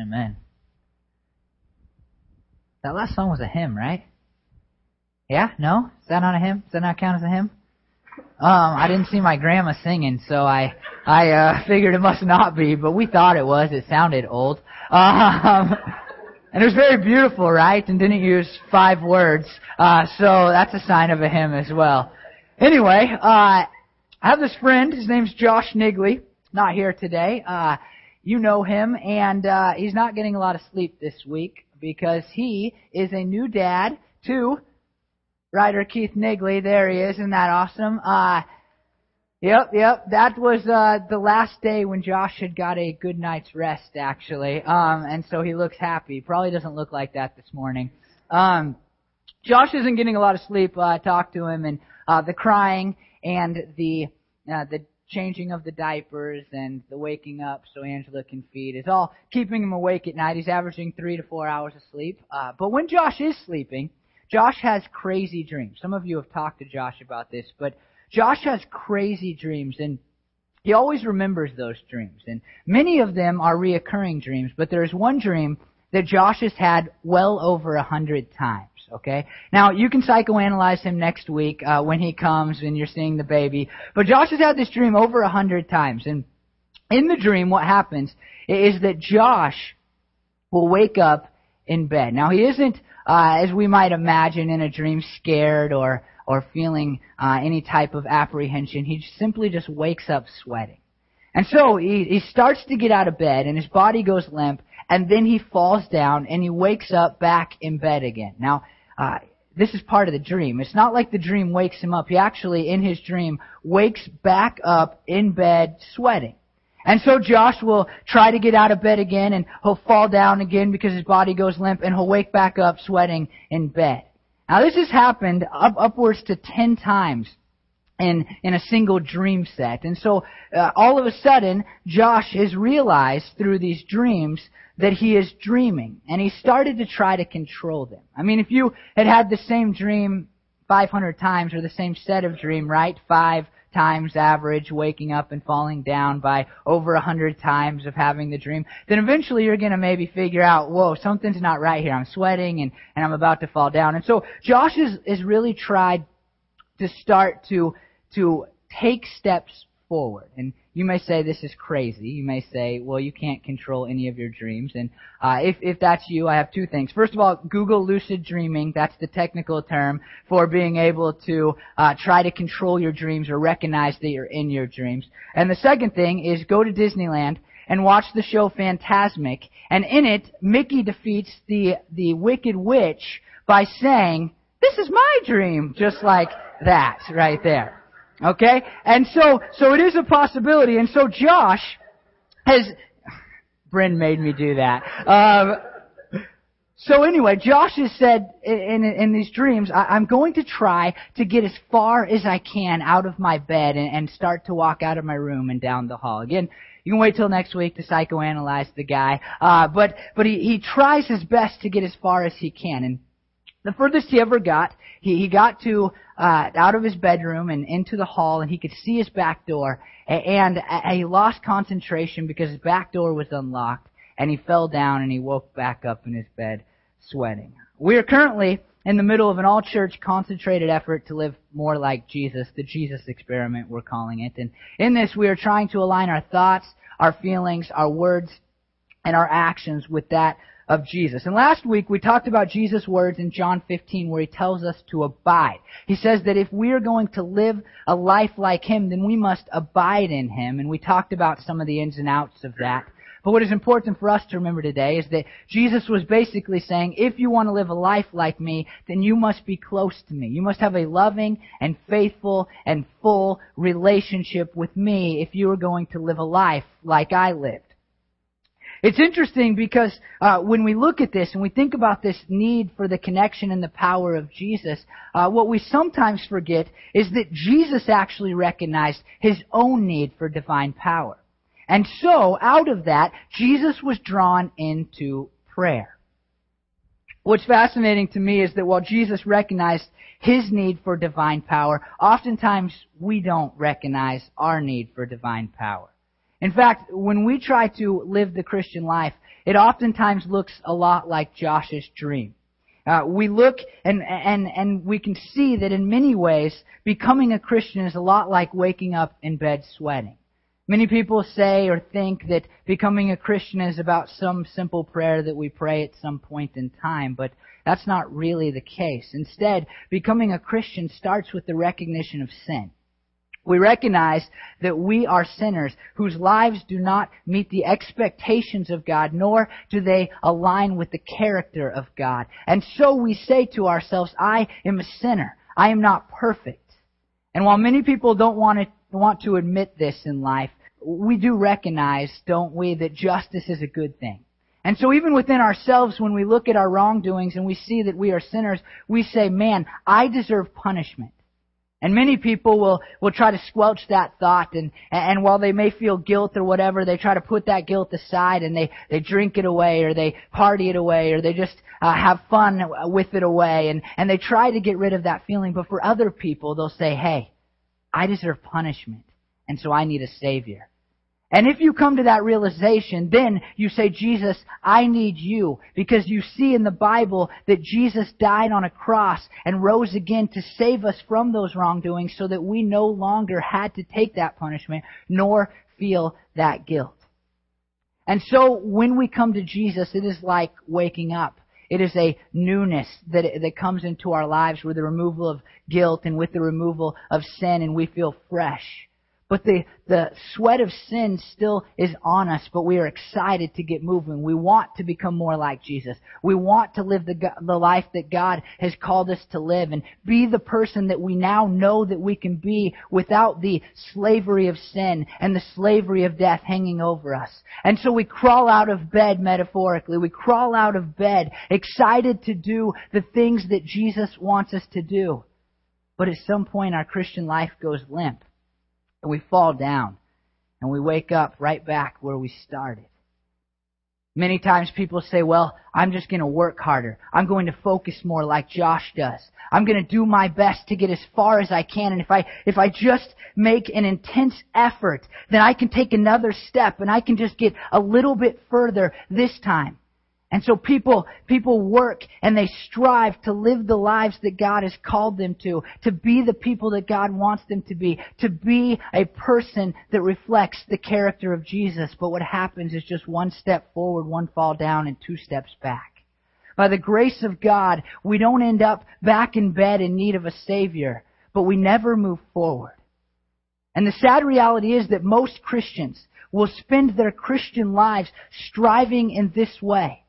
Amen. That last song was a hymn, right? Yeah? No? Is that not a hymn? Does that not count as a hymn? Um, I didn't see my grandma singing, so I I uh, figured it must not be, but we thought it was. It sounded old. Um, and it was very beautiful, right? And didn't use five words. Uh, so that's a sign of a hymn as well. Anyway, uh, I have this friend. His name's Josh Nigley. Not here today. Uh, you know him, and uh, he's not getting a lot of sleep this week because he is a new dad to writer Keith Nigley. There he is. Isn't that awesome? Uh, yep, yep. That was uh, the last day when Josh had got a good night's rest, actually. Um, and so he looks happy. Probably doesn't look like that this morning. Um, Josh isn't getting a lot of sleep. Uh, I talked to him, and uh, the crying and the uh, the changing of the diapers and the waking up so Angela can feed is all keeping him awake at night. He's averaging three to four hours of sleep. Uh, but when Josh is sleeping, Josh has crazy dreams. Some of you have talked to Josh about this, but Josh has crazy dreams and he always remembers those dreams. And many of them are reoccurring dreams, but there's one dream that Josh has had well over a hundred times. Okay. Now you can psychoanalyze him next week uh, when he comes and you're seeing the baby. But Josh has had this dream over a hundred times, and in the dream, what happens is that Josh will wake up in bed. Now he isn't, uh, as we might imagine in a dream, scared or or feeling uh, any type of apprehension. He simply just wakes up sweating. And so he, he starts to get out of bed and his body goes limp and then he falls down and he wakes up back in bed again. Now, uh, this is part of the dream. It's not like the dream wakes him up. He actually, in his dream, wakes back up in bed sweating. And so Josh will try to get out of bed again and he'll fall down again because his body goes limp and he'll wake back up sweating in bed. Now this has happened up, upwards to ten times in in a single dream set. And so uh, all of a sudden Josh has realized through these dreams that he is dreaming and he started to try to control them. I mean if you had had the same dream 500 times or the same set of dream, right? 5 times average waking up and falling down by over a hundred times of having the dream, then eventually you're gonna maybe figure out, whoa, something's not right here. I'm sweating and, and I'm about to fall down. And so Josh has, has really tried to start to, to take steps forward. And you may say this is crazy. You may say, well, you can't control any of your dreams. And uh, if if that's you, I have two things. First of all, Google lucid dreaming. That's the technical term for being able to uh, try to control your dreams or recognize that you're in your dreams. And the second thing is go to Disneyland and watch the show Fantasmic. And in it, Mickey defeats the the Wicked Witch by saying, "This is my dream," just like that right there. Okay? And so, so it is a possibility. And so Josh has, Bryn made me do that. Um, so anyway, Josh has said in, in, in these dreams, I, am going to try to get as far as I can out of my bed and, and start to walk out of my room and down the hall. Again, you can wait till next week to psychoanalyze the guy. Uh, but, but he, he tries his best to get as far as he can. And the furthest he ever got, he, he got to uh, out of his bedroom and into the hall, and he could see his back door, and, and he lost concentration because his back door was unlocked, and he fell down and he woke back up in his bed sweating. We are currently in the middle of an all-church concentrated effort to live more like Jesus, the Jesus experiment we're calling it. And in this we are trying to align our thoughts, our feelings, our words, and our actions with that of Jesus. And last week we talked about Jesus' words in John 15 where he tells us to abide. He says that if we are going to live a life like him, then we must abide in him. And we talked about some of the ins and outs of that. But what is important for us to remember today is that Jesus was basically saying, if you want to live a life like me, then you must be close to me. You must have a loving and faithful and full relationship with me if you are going to live a life like I lived. It's interesting because uh, when we look at this and we think about this need for the connection and the power of Jesus, uh, what we sometimes forget is that Jesus actually recognized his own need for divine power. And so, out of that, Jesus was drawn into prayer. What's fascinating to me is that while Jesus recognized his need for divine power, oftentimes we don't recognize our need for divine power. In fact, when we try to live the Christian life, it oftentimes looks a lot like Josh's dream. Uh, we look and, and, and we can see that in many ways, becoming a Christian is a lot like waking up in bed sweating. Many people say or think that becoming a Christian is about some simple prayer that we pray at some point in time, but that's not really the case. Instead, becoming a Christian starts with the recognition of sin. We recognize that we are sinners whose lives do not meet the expectations of God, nor do they align with the character of God. And so we say to ourselves, I am a sinner. I am not perfect. And while many people don't want to, want to admit this in life, we do recognize, don't we, that justice is a good thing. And so even within ourselves, when we look at our wrongdoings and we see that we are sinners, we say, man, I deserve punishment. And many people will, will try to squelch that thought and, and while they may feel guilt or whatever, they try to put that guilt aside and they, they drink it away or they party it away or they just uh, have fun with it away and, and they try to get rid of that feeling. But for other people, they'll say, hey, I deserve punishment and so I need a savior. And if you come to that realization, then you say, Jesus, I need you. Because you see in the Bible that Jesus died on a cross and rose again to save us from those wrongdoings so that we no longer had to take that punishment nor feel that guilt. And so when we come to Jesus, it is like waking up. It is a newness that, that comes into our lives with the removal of guilt and with the removal of sin and we feel fresh. But the, the sweat of sin still is on us, but we are excited to get moving. We want to become more like Jesus. We want to live the, the life that God has called us to live and be the person that we now know that we can be without the slavery of sin and the slavery of death hanging over us. And so we crawl out of bed metaphorically. We crawl out of bed excited to do the things that Jesus wants us to do. But at some point our Christian life goes limp and we fall down and we wake up right back where we started. Many times people say, well, I'm just going to work harder. I'm going to focus more like Josh does. I'm going to do my best to get as far as I can. And if I, if I just make an intense effort, then I can take another step and I can just get a little bit further this time. And so people, people work and they strive to live the lives that God has called them to, to be the people that God wants them to be, to be a person that reflects the character of Jesus. But what happens is just one step forward, one fall down, and two steps back. By the grace of God, we don't end up back in bed in need of a Savior, but we never move forward. And the sad reality is that most Christians will spend their Christian lives striving in this way.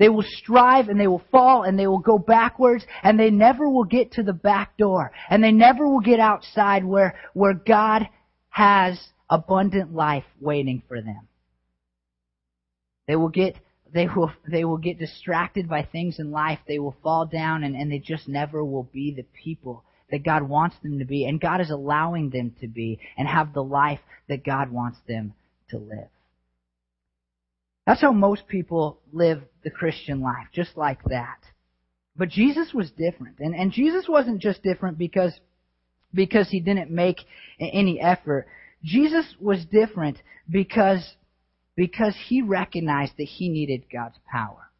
They will strive and they will fall and they will go backwards and they never will get to the back door. And they never will get outside where, where God has abundant life waiting for them. They will get they will they will get distracted by things in life. They will fall down and, and they just never will be the people that God wants them to be and God is allowing them to be and have the life that God wants them to live. That's how most people live the Christian life, just like that. But Jesus was different. And, and Jesus wasn't just different because, because he didn't make any effort. Jesus was different because, because he recognized that he needed God's power.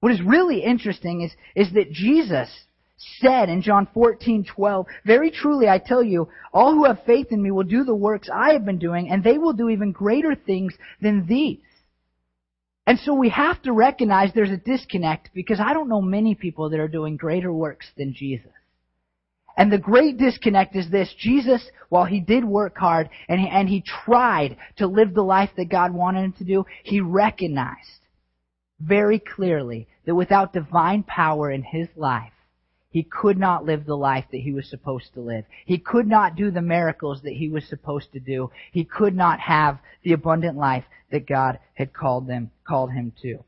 What is really interesting is, is that Jesus said in John 14:12, "Very truly I tell you, all who have faith in me will do the works I have been doing, and they will do even greater things than these." And so we have to recognize there's a disconnect because I don't know many people that are doing greater works than Jesus. And the great disconnect is this. Jesus, while he did work hard and he, and he tried to live the life that God wanted him to do, he recognized very clearly that without divine power in his life, he could not live the life that he was supposed to live. He could not do the miracles that he was supposed to do. He could not have the abundant life that God had called them, called him to.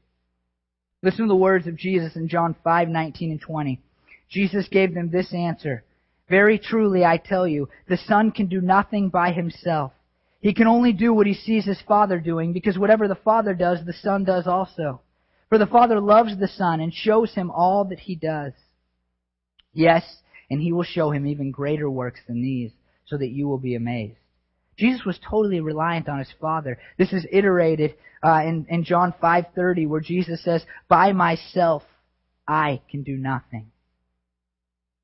Listen to the words of Jesus in John 5:19 and 20. Jesus gave them this answer. Very truly I tell you, the Son can do nothing by himself. He can only do what he sees his Father doing, because whatever the Father does, the Son does also. For the Father loves the Son and shows him all that he does. Yes, and he will show him even greater works than these, so that you will be amazed. Jesus was totally reliant on his Father. This is iterated uh, in, in John 5.30 where Jesus says, By myself I can do nothing.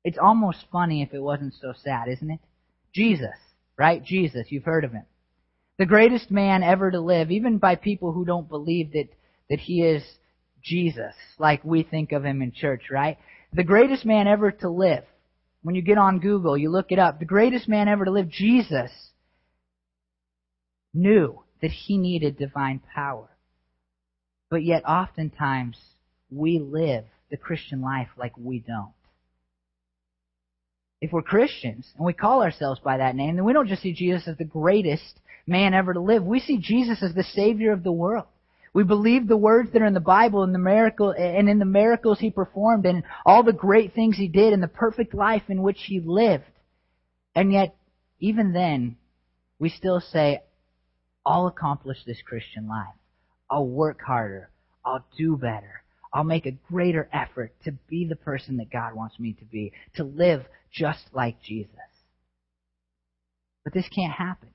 It's almost funny if it wasn't so sad, isn't it? Jesus, right? Jesus, you've heard of him. The greatest man ever to live, even by people who don't believe that, that he is Jesus, like we think of him in church, right? The greatest man ever to live. When you get on Google, you look it up. The greatest man ever to live, Jesus, knew that he needed divine power. But yet oftentimes we live the Christian life like we don't. If we're Christians and we call ourselves by that name, then we don't just see Jesus as the greatest man ever to live. We see Jesus as the Savior of the world. We believe the words that are in the Bible and the miracle and in the miracles he performed and all the great things he did and the perfect life in which he lived. And yet, even then, we still say, I'll accomplish this Christian life. I'll work harder. I'll do better. I'll make a greater effort to be the person that God wants me to be, to live just like Jesus. But this can't happen.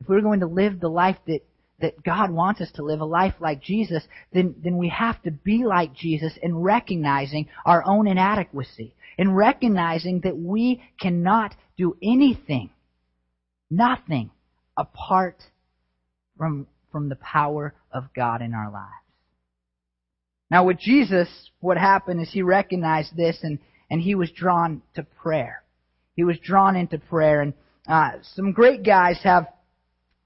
If we're going to live the life that, that God wants us to live, a life like Jesus, then, then we have to be like Jesus in recognizing our own inadequacy, in recognizing that we cannot do anything, nothing, apart from, from the power of God in our lives. Now with Jesus, what happened is he recognized this and, and he was drawn to prayer. He was drawn into prayer and uh, some great guys have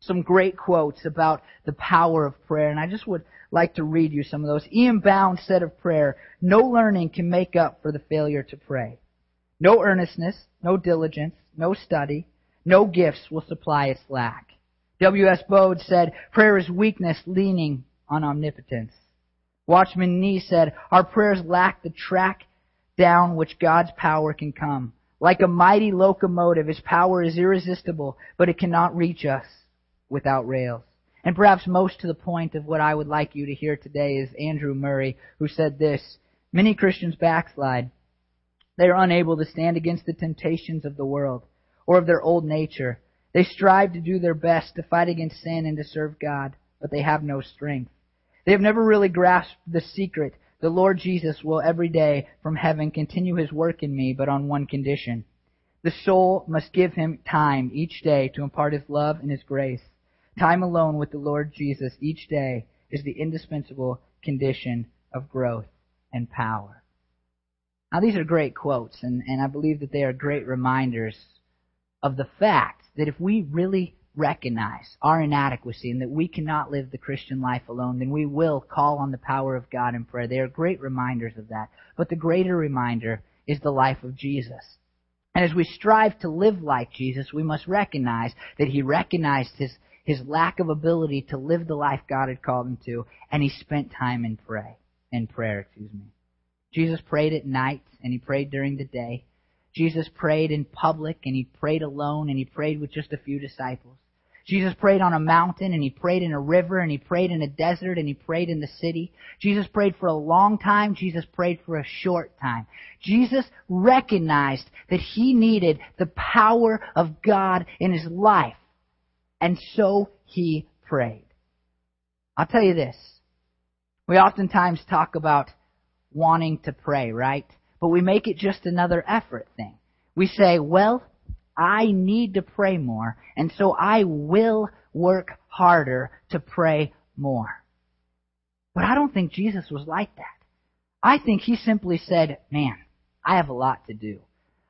some great quotes about the power of prayer, and I just would like to read you some of those. E.M. Bounds said of prayer, no learning can make up for the failure to pray. No earnestness, no diligence, no study, no gifts will supply its lack. W.S. Bowd said, prayer is weakness leaning on omnipotence. Watchman Nee said, our prayers lack the track down which God's power can come. Like a mighty locomotive, his power is irresistible, but it cannot reach us without rails. And perhaps most to the point of what I would like you to hear today is Andrew Murray, who said this, Many Christians backslide. They are unable to stand against the temptations of the world or of their old nature. They strive to do their best to fight against sin and to serve God, but they have no strength. They have never really grasped the secret. The Lord Jesus will every day from heaven continue his work in me, but on one condition. The soul must give him time each day to impart his love and his grace. Time alone with the Lord Jesus each day is the indispensable condition of growth and power. Now these are great quotes, and, and I believe that they are great reminders of the fact that if we really recognize our inadequacy and that we cannot live the Christian life alone, then we will call on the power of God in prayer. They are great reminders of that. But the greater reminder is the life of Jesus. And as we strive to live like Jesus, we must recognize that He recognized His his lack of ability to live the life God had called him to, and he spent time in pray, in prayer, excuse me. Jesus prayed at night and he prayed during the day. Jesus prayed in public and he prayed alone and he prayed with just a few disciples. Jesus prayed on a mountain and he prayed in a river and he prayed in a desert and he prayed in the city. Jesus prayed for a long time. Jesus prayed for a short time. Jesus recognized that he needed the power of God in his life and so he prayed. I'll tell you this. We oftentimes talk about wanting to pray, right? But we make it just another effort thing. We say, well, I need to pray more, and so I will work harder to pray more. But I don't think Jesus was like that. I think he simply said, man, I have a lot to do.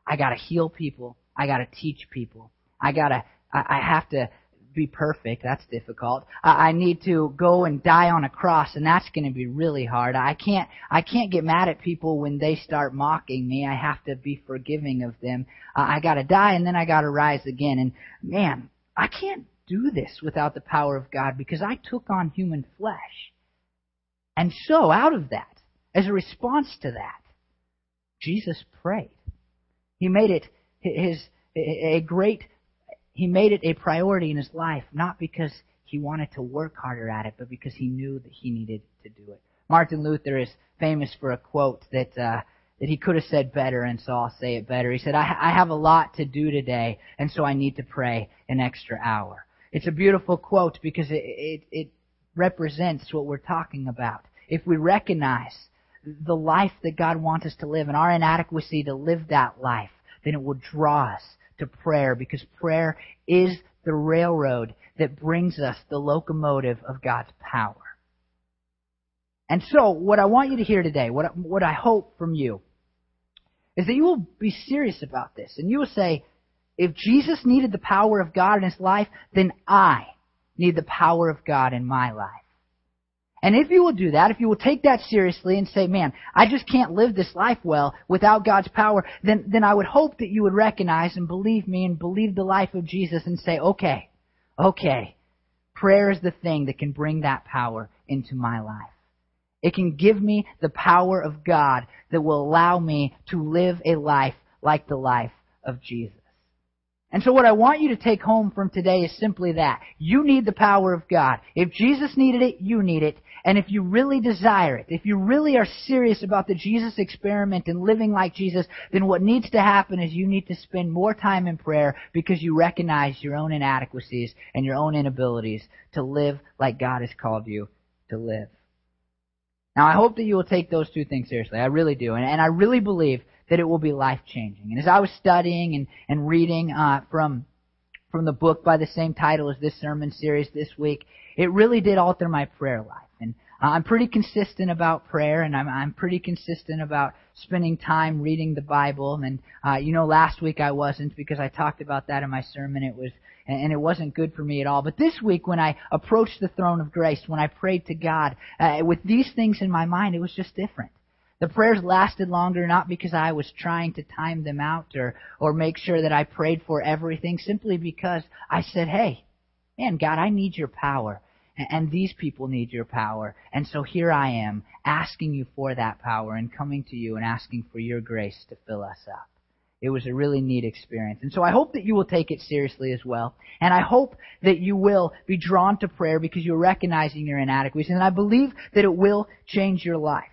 I gotta heal people. I gotta teach people. I gotta, I I have to be perfect. That's difficult. I need to go and die on a cross, and that's going to be really hard. I can't, I can't get mad at people when they start mocking me. I have to be forgiving of them. I got to die, and then I got to rise again. And man, I can't do this without the power of God because I took on human flesh. And so, out of that, as a response to that, Jesus prayed. He made it his a great he made it a priority in his life, not because he wanted to work harder at it, but because he knew that he needed to do it. Martin Luther is famous for a quote that uh, that he could have said better, and so I'll say it better. He said, I, I have a lot to do today, and so I need to pray an extra hour. It's a beautiful quote because it, it, it represents what we're talking about. If we recognize the life that God wants us to live and our inadequacy to live that life, then it will draw us to prayer because prayer is the railroad that brings us the locomotive of God's power. And so, what I want you to hear today, what, what I hope from you, is that you will be serious about this and you will say, if Jesus needed the power of God in his life, then I need the power of God in my life. And if you will do that, if you will take that seriously and say, man, I just can't live this life well without God's power, then, then I would hope that you would recognize and believe me and believe the life of Jesus and say, okay, okay, prayer is the thing that can bring that power into my life. It can give me the power of God that will allow me to live a life like the life of Jesus. And so what I want you to take home from today is simply that. You need the power of God. If Jesus needed it, you need it. And if you really desire it, if you really are serious about the Jesus experiment and living like Jesus, then what needs to happen is you need to spend more time in prayer because you recognize your own inadequacies and your own inabilities to live like God has called you to live. Now I hope that you will take those two things seriously. I really do. And, and I really believe that it will be life changing. And as I was studying and, and reading uh, from from the book by the same title as this sermon series this week, it really did alter my prayer life. And uh, I'm pretty consistent about prayer, and I'm I'm pretty consistent about spending time reading the Bible. And uh, you know, last week I wasn't because I talked about that in my sermon. It was and it wasn't good for me at all. But this week, when I approached the throne of grace, when I prayed to God uh, with these things in my mind, it was just different. The prayers lasted longer not because I was trying to time them out or, or make sure that I prayed for everything, simply because I said, hey, man, God, I need your power. And these people need your power. And so here I am, asking you for that power and coming to you and asking for your grace to fill us up. It was a really neat experience. And so I hope that you will take it seriously as well. And I hope that you will be drawn to prayer because you're recognizing your inadequacies. And I believe that it will change your life.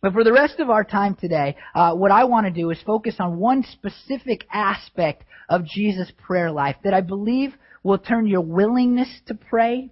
But for the rest of our time today, uh, what I want to do is focus on one specific aspect of Jesus' prayer life that I believe will turn your willingness to pray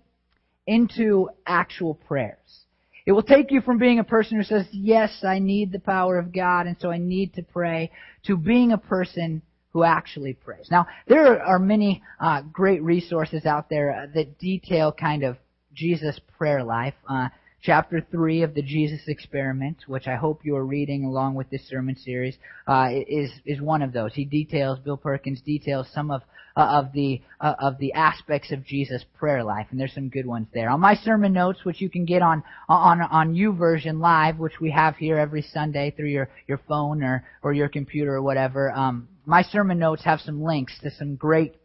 into actual prayers. It will take you from being a person who says, yes, I need the power of God and so I need to pray, to being a person who actually prays. Now, there are many uh, great resources out there that detail kind of Jesus' prayer life. Uh, chapter 3 of the Jesus Experiment, which I hope you are reading along with this sermon series, uh, is, is one of those. He details, Bill Perkins details some of, uh, of the, uh, of the aspects of Jesus' prayer life, and there's some good ones there. On my sermon notes, which you can get on, on, on YouVersion Live, which we have here every Sunday through your, your phone or, or your computer or whatever, um, my sermon notes have some links to some great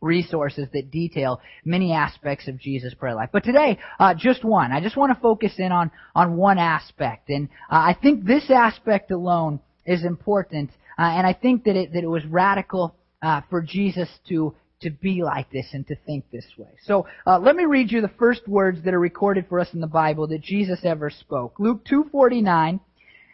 resources that detail many aspects of Jesus' prayer life. But today, uh, just one. I just want to focus in on, on one aspect. And uh, I think this aspect alone is important. Uh, and I think that it, that it was radical uh, for Jesus to, to be like this and to think this way. So uh, let me read you the first words that are recorded for us in the Bible that Jesus ever spoke. Luke 2.49,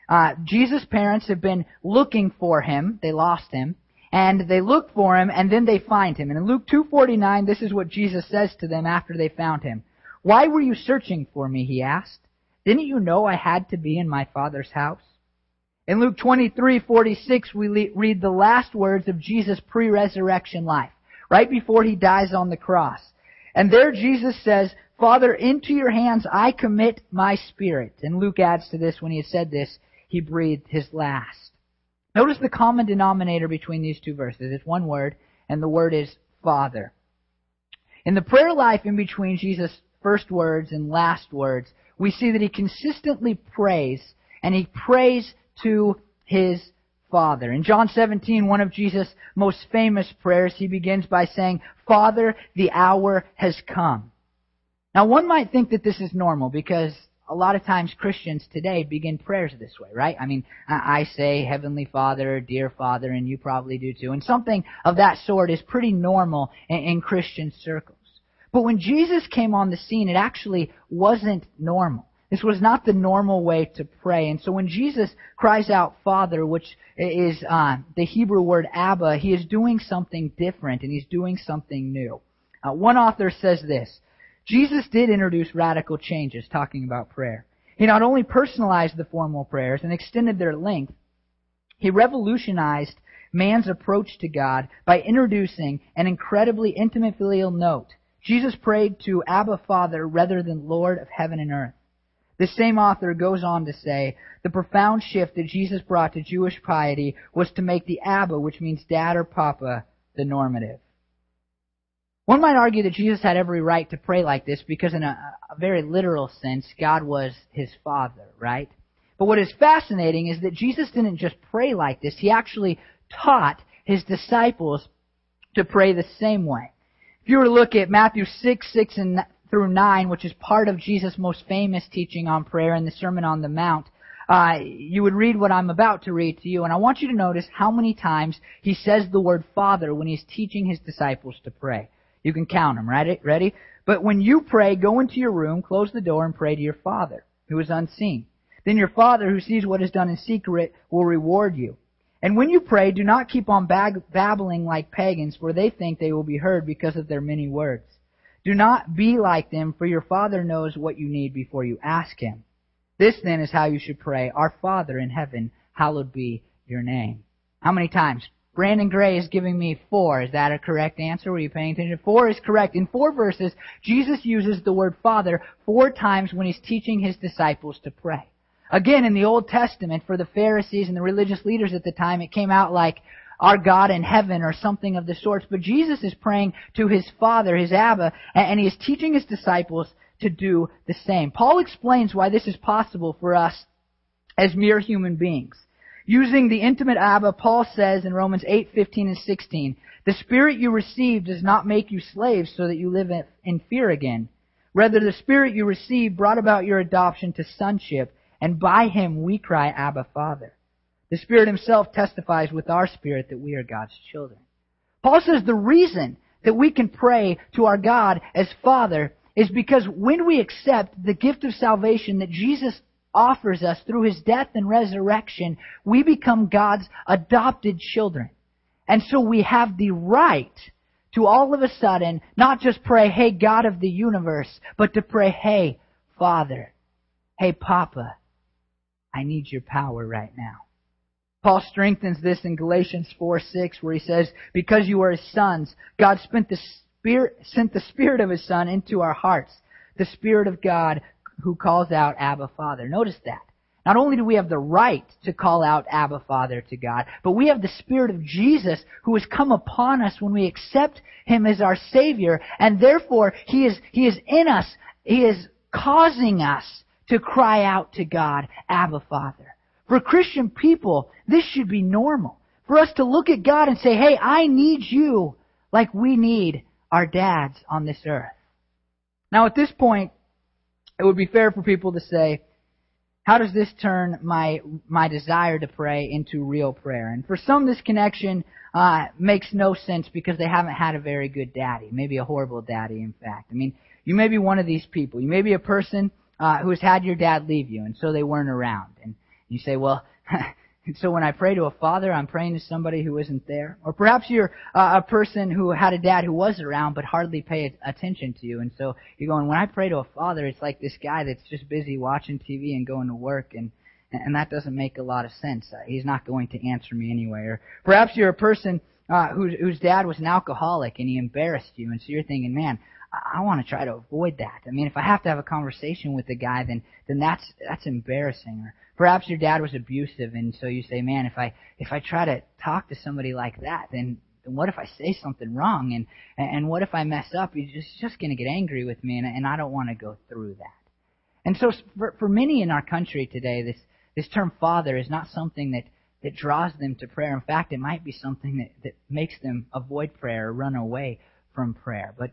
uh, Jesus' parents have been looking for him. They lost him and they look for him and then they find him. And in Luke 2:49, this is what Jesus says to them after they found him. "Why were you searching for me?" he asked. "Didn't you know I had to be in my Father's house?" In Luke 23:46, we read the last words of Jesus' pre-resurrection life, right before he dies on the cross. And there Jesus says, "Father, into your hands I commit my spirit." And Luke adds to this when he had said this, he breathed his last. Notice the common denominator between these two verses. It's one word, and the word is Father. In the prayer life in between Jesus' first words and last words, we see that he consistently prays, and he prays to his Father. In John 17, one of Jesus' most famous prayers, he begins by saying, Father, the hour has come. Now one might think that this is normal because a lot of times Christians today begin prayers this way, right? I mean, I say Heavenly Father, Dear Father, and you probably do too. And something of that sort is pretty normal in, in Christian circles. But when Jesus came on the scene, it actually wasn't normal. This was not the normal way to pray. And so when Jesus cries out Father, which is uh, the Hebrew word Abba, he is doing something different and he's doing something new. Uh, one author says this Jesus did introduce radical changes talking about prayer. He not only personalized the formal prayers and extended their length, he revolutionized man's approach to God by introducing an incredibly intimate filial note. Jesus prayed to Abba Father rather than Lord of heaven and earth. The same author goes on to say, the profound shift that Jesus brought to Jewish piety was to make the Abba, which means dad or papa, the normative. One might argue that Jesus had every right to pray like this because in a, a very literal sense, God was his father, right? But what is fascinating is that Jesus didn't just pray like this, he actually taught his disciples to pray the same way. If you were to look at Matthew 6, 6 and through 9, which is part of Jesus' most famous teaching on prayer in the Sermon on the Mount, uh, you would read what I'm about to read to you, and I want you to notice how many times he says the word Father when he's teaching his disciples to pray. You can count them, right? Ready? But when you pray, go into your room, close the door, and pray to your Father, who is unseen. Then your Father, who sees what is done in secret, will reward you. And when you pray, do not keep on bag- babbling like pagans, for they think they will be heard because of their many words. Do not be like them, for your Father knows what you need before you ask Him. This then is how you should pray. Our Father in heaven, hallowed be your name. How many times? Brandon Gray is giving me four. Is that a correct answer? Were you paying attention? Four is correct. In four verses, Jesus uses the word Father four times when he's teaching his disciples to pray. Again, in the Old Testament, for the Pharisees and the religious leaders at the time, it came out like our God in heaven or something of the sorts. But Jesus is praying to his Father, his Abba, and he is teaching his disciples to do the same. Paul explains why this is possible for us as mere human beings. Using the intimate Abba, Paul says in Romans 8, 15 and 16, The Spirit you received does not make you slaves so that you live in fear again. Rather, the Spirit you received brought about your adoption to sonship, and by him we cry, Abba, Father. The Spirit himself testifies with our spirit that we are God's children. Paul says the reason that we can pray to our God as Father is because when we accept the gift of salvation that Jesus offers us through his death and resurrection, we become God's adopted children. And so we have the right to all of a sudden not just pray, hey, God of the universe, but to pray, hey, Father, hey, Papa, I need your power right now. Paul strengthens this in Galatians 4 6, where he says, Because you are his sons, God the Spirit, sent the Spirit of his Son into our hearts, the Spirit of God who calls out Abba Father. Notice that. Not only do we have the right to call out Abba Father to God, but we have the Spirit of Jesus who has come upon us when we accept Him as our Savior, and therefore He is, He is in us. He is causing us to cry out to God, Abba Father. For Christian people, this should be normal. For us to look at God and say, hey, I need you like we need our dads on this earth. Now at this point, it would be fair for people to say, how does this turn my my desire to pray into real prayer? And for some, this connection uh, makes no sense because they haven't had a very good daddy, maybe a horrible daddy, in fact. I mean, you may be one of these people. You may be a person uh, who has had your dad leave you, and so they weren't around. And you say, well, so when I pray to a father, I'm praying to somebody who isn't there. Or perhaps you're uh, a person who had a dad who was around but hardly paid attention to you, and so you're going, when I pray to a father, it's like this guy that's just busy watching TV and going to work, and and that doesn't make a lot of sense. Uh, he's not going to answer me anyway. Or perhaps you're a person uh, whose whose dad was an alcoholic and he embarrassed you, and so you're thinking, man, I want to try to avoid that. I mean, if I have to have a conversation with the guy, then then that's that's embarrassing. Or perhaps your dad was abusive, and so you say, "Man, if I if I try to talk to somebody like that, then then what if I say something wrong? And and what if I mess up? He's just just going to get angry with me, and and I don't want to go through that." And so for for many in our country today, this this term father is not something that that draws them to prayer. In fact, it might be something that that makes them avoid prayer or run away from prayer. But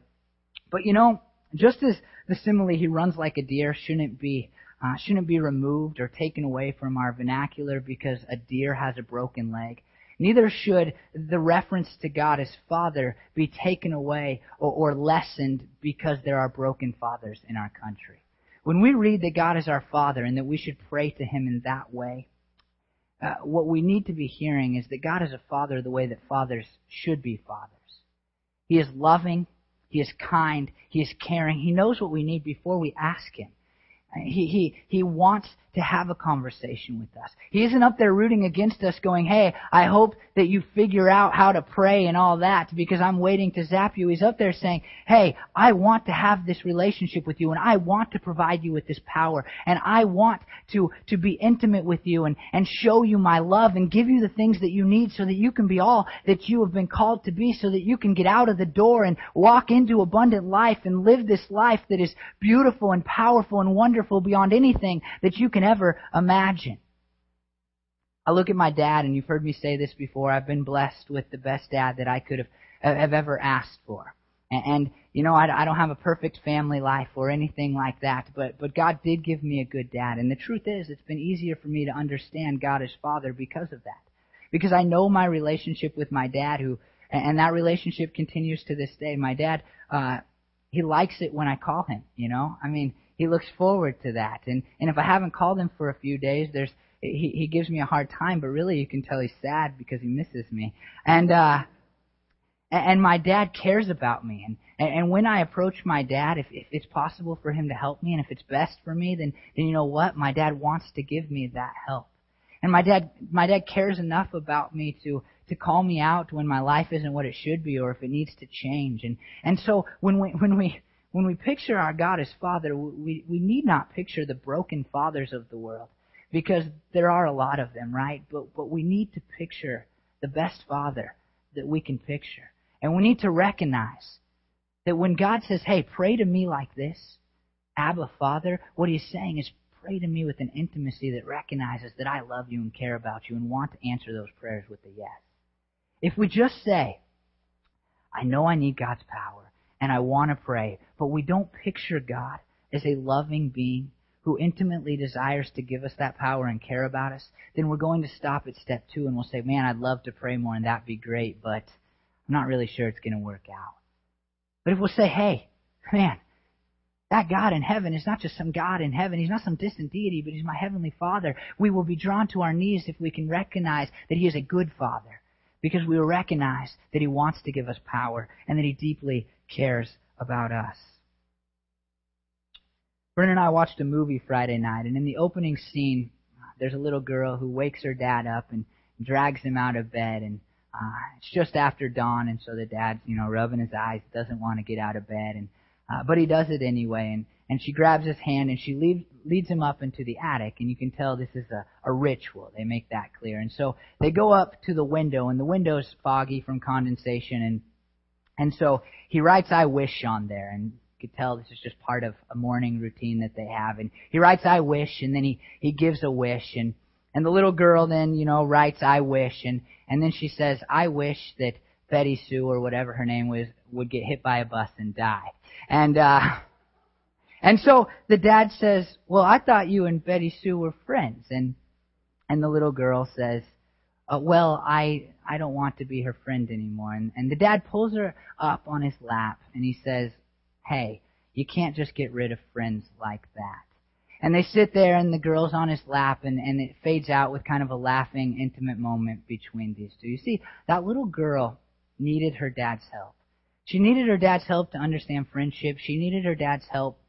but you know, just as the simile "he runs like a deer" shouldn't be uh, shouldn't be removed or taken away from our vernacular because a deer has a broken leg. Neither should the reference to God as Father be taken away or, or lessened because there are broken fathers in our country. when we read that God is our Father and that we should pray to Him in that way, uh, what we need to be hearing is that God is a Father the way that fathers should be fathers. He is loving, He is kind, He is caring. He knows what we need before we ask Him. He, he, he wants to have a conversation with us. He isn't up there rooting against us going, hey, I hope that you figure out how to pray and all that because I'm waiting to zap you. He's up there saying, hey, I want to have this relationship with you and I want to provide you with this power and I want to, to be intimate with you and, and show you my love and give you the things that you need so that you can be all that you have been called to be so that you can get out of the door and walk into abundant life and live this life that is beautiful and powerful and wonderful beyond anything that you can ever imagine. I look at my dad, and you've heard me say this before. I've been blessed with the best dad that I could have, have ever asked for. And, and you know, I, I don't have a perfect family life or anything like that, but, but God did give me a good dad. And the truth is, it's been easier for me to understand God as Father because of that. Because I know my relationship with my dad, who, and that relationship continues to this day. My dad, uh, he likes it when I call him, you know? I mean, he looks forward to that. And and if I haven't called him for a few days, there's he he gives me a hard time, but really you can tell he's sad because he misses me. And uh and my dad cares about me and and when I approach my dad if if it's possible for him to help me and if it's best for me then then you know what my dad wants to give me that help and my dad my dad cares enough about me to to call me out when my life isn't what it should be or if it needs to change and and so when we when we when we picture our God as Father, we, we need not picture the broken fathers of the world because there are a lot of them, right? But, but we need to picture the best Father that we can picture. And we need to recognize that when God says, hey, pray to me like this, Abba Father, what he's saying is pray to me with an intimacy that recognizes that I love you and care about you and want to answer those prayers with a yes. If we just say, I know I need God's power and I want to pray, but we don't picture God as a loving being who intimately desires to give us that power and care about us, then we're going to stop at step two and we'll say, man, I'd love to pray more and that'd be great, but I'm not really sure it's going to work out. But if we'll say, hey, man, that God in heaven is not just some God in heaven. He's not some distant deity, but He's my Heavenly Father. We will be drawn to our knees if we can recognize that He is a good Father. Because we will recognize that He wants to give us power and that He deeply cares about us. Brennan and I watched a movie Friday night, and in the opening scene, there's a little girl who wakes her dad up and drags him out of bed, and uh, it's just after dawn, and so the dad's, you know, rubbing his eyes, doesn't want to get out of bed, and uh, but he does it anyway, and and she grabs his hand and she leads leads him up into the attic, and you can tell this is a, a ritual. They make that clear, and so they go up to the window, and the window's foggy from condensation, and and so he writes I wish on there and you could tell this is just part of a morning routine that they have. And he writes I wish and then he, he gives a wish and, and the little girl then, you know, writes I wish and, and then she says, I wish that Betty Sue or whatever her name was would get hit by a bus and die. And, uh, and so the dad says, well, I thought you and Betty Sue were friends. And, and the little girl says, uh, well, I I don't want to be her friend anymore. And, and the dad pulls her up on his lap and he says, Hey, you can't just get rid of friends like that. And they sit there and the girl's on his lap and, and it fades out with kind of a laughing, intimate moment between these two. You see, that little girl needed her dad's help. She needed her dad's help to understand friendship. She needed her dad's help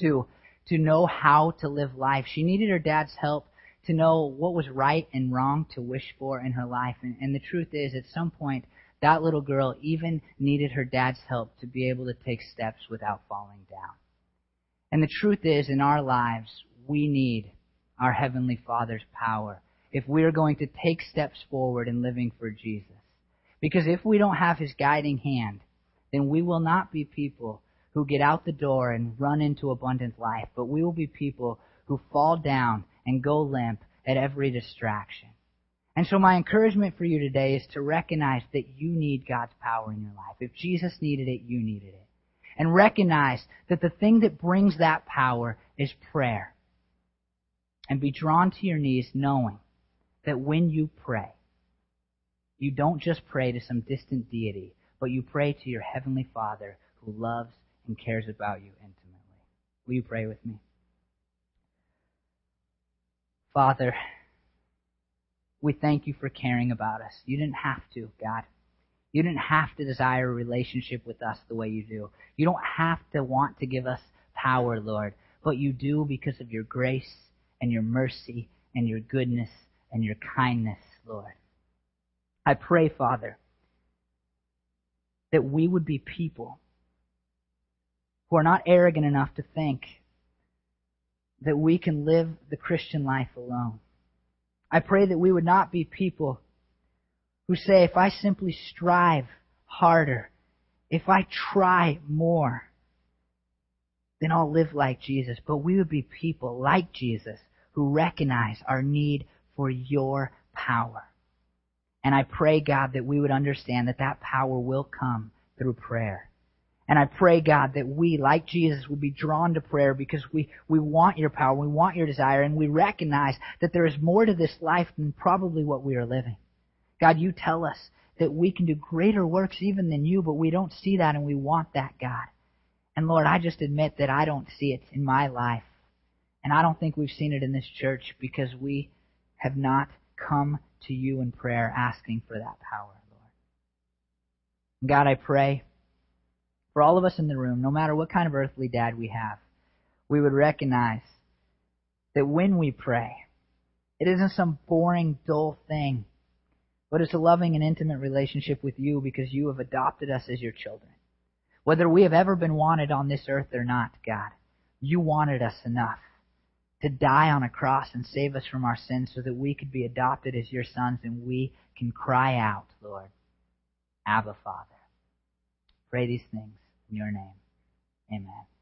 to, to know how to live life. She needed her dad's help to know what was right and wrong to wish for in her life. And, and the truth is, at some point, that little girl even needed her dad's help to be able to take steps without falling down. And the truth is, in our lives, we need our Heavenly Father's power if we are going to take steps forward in living for Jesus. Because if we don't have His guiding hand, then we will not be people who get out the door and run into abundant life, but we will be people who fall down and go limp at every distraction. And so my encouragement for you today is to recognize that you need God's power in your life. If Jesus needed it, you needed it. And recognize that the thing that brings that power is prayer. And be drawn to your knees knowing that when you pray, you don't just pray to some distant deity, but you pray to your Heavenly Father who loves and cares about you intimately. Will you pray with me? Father, we thank you for caring about us. You didn't have to, God. You didn't have to desire a relationship with us the way you do. You don't have to want to give us power, Lord, but you do because of your grace and your mercy and your goodness and your kindness, Lord. I pray, Father, that we would be people who are not arrogant enough to think that we can live the Christian life alone. I pray that we would not be people who say, if I simply strive harder, if I try more, then I'll live like Jesus. But we would be people like Jesus who recognize our need for your power. And I pray, God, that we would understand that that power will come through prayer. And I pray, God, that we, like Jesus, will be drawn to prayer because we, we want your power, we want your desire, and we recognize that there is more to this life than probably what we are living. God, you tell us that we can do greater works even than you, but we don't see that and we want that, God. And Lord, I just admit that I don't see it in my life. And I don't think we've seen it in this church because we have not come to you in prayer asking for that power, Lord. God, I pray for all of us in the room, no matter what kind of earthly dad we have, we would recognize that when we pray, it isn't some boring, dull thing, but it's a loving and intimate relationship with you because you have adopted us as your children. Whether we have ever been wanted on this earth or not, God, you wanted us enough to die on a cross and save us from our sins so that we could be adopted as your sons and we can cry out, Lord, Abba, Father. Pray these things in your name. Amen.